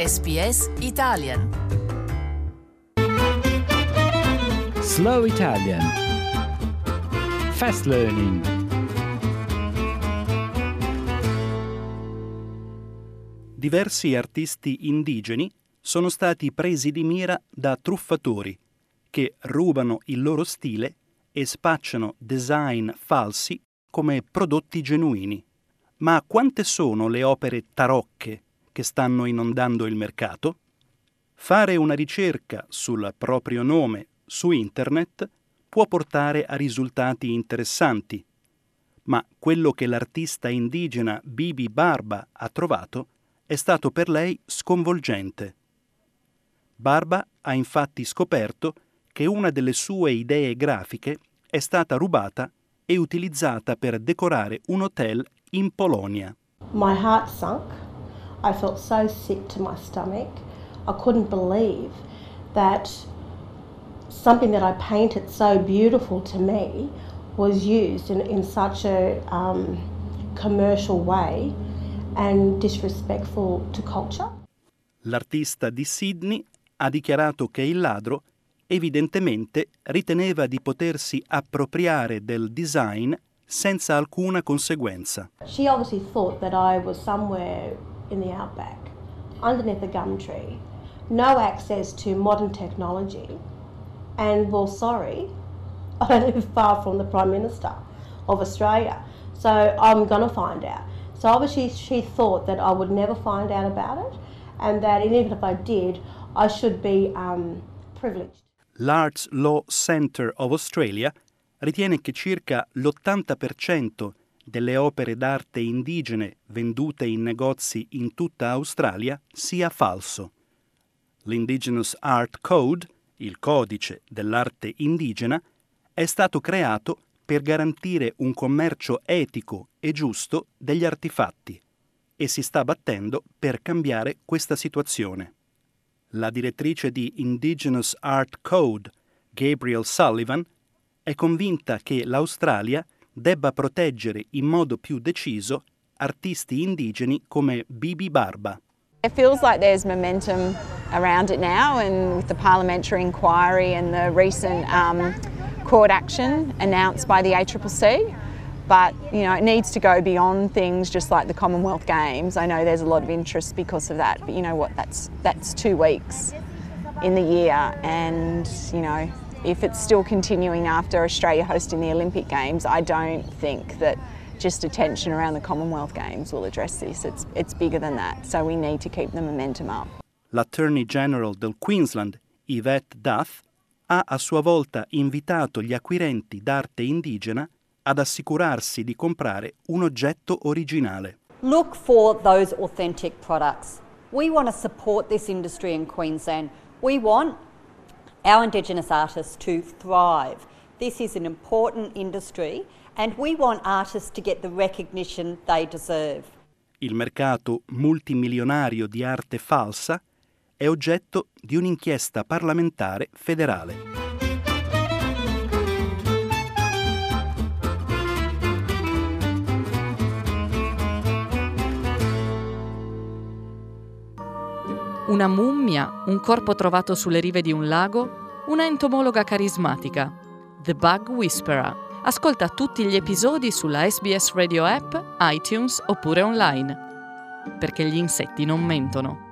SBS Italian. Slow Italian Fast Learning Diversi artisti indigeni sono stati presi di mira da truffatori che rubano il loro stile e spacciano design falsi come prodotti genuini. Ma quante sono le opere tarocche che stanno inondando il mercato? Fare una ricerca sul proprio nome su internet può portare a risultati interessanti, ma quello che l'artista indigena Bibi Barba ha trovato è stato per lei sconvolgente. Barba ha infatti scoperto che una delle sue idee grafiche è stata rubata e utilizzata per decorare un hotel in Polonia. My heart sunk. I felt so sick to my stomach. I couldn't believe that something that I painted so beautiful to me was used in, in such a um, commercial way and disrespectful to culture. L'artista di Sydney ha dichiarato che il ladro evidentemente riteneva di potersi appropriare del design senza alcuna conseguenza. She obviously thought that I was somewhere in the outback, underneath a gum tree, no access to modern technology, and well, sorry, I live far from the Prime Minister of Australia, so I'm going to find out. So obviously, she thought that I would never find out about it, and that even if I did, I should be um, privileged. L'Arts Law Centre of Australia ritiene che circa l'80% delle opere d'arte indigene vendute in negozi in tutta Australia sia falso. L'Indigenous Art Code, il codice dell'arte indigena, è stato creato per garantire un commercio etico e giusto degli artefatti e si sta battendo per cambiare questa situazione. La direttrice di Indigenous Art Code, Gabriel Sullivan, è convinta che l'Australia debba proteggere in modo più deciso artisti indigeni come Bibi Barba. It feels like there's momentum around it now, and with the parliamentary inquiry and the recent um, court action announced by the ACCC. But you know, it needs to go beyond things just like the Commonwealth Games. I know there's a lot of interest because of that, but you know what? That's that's two weeks in the year, and you know, if it's still continuing after Australia hosting the Olympic Games, I don't think that just attention around the Commonwealth Games will address this. It's, it's bigger than that, so we need to keep the momentum up. L'Attorney General del Queensland, Yvette Duff, ha a sua volta invitato gli acquirenti d'arte indigena ad assicurarsi di comprare un oggetto originale. Look for those authentic products. We want to support this industry in Queensland. We want our Indigenous artists to thrive. This is an important industry and we want artists to get the recognition they deserve. Il mercato multimilionario di arte falsa è oggetto di un'inchiesta parlamentare federale. Una mummia, un corpo trovato sulle rive di un lago, una entomologa carismatica. The Bug Whisperer Ascolta tutti gli episodi sulla SBS Radio app, iTunes oppure online. Perché gli insetti non mentono.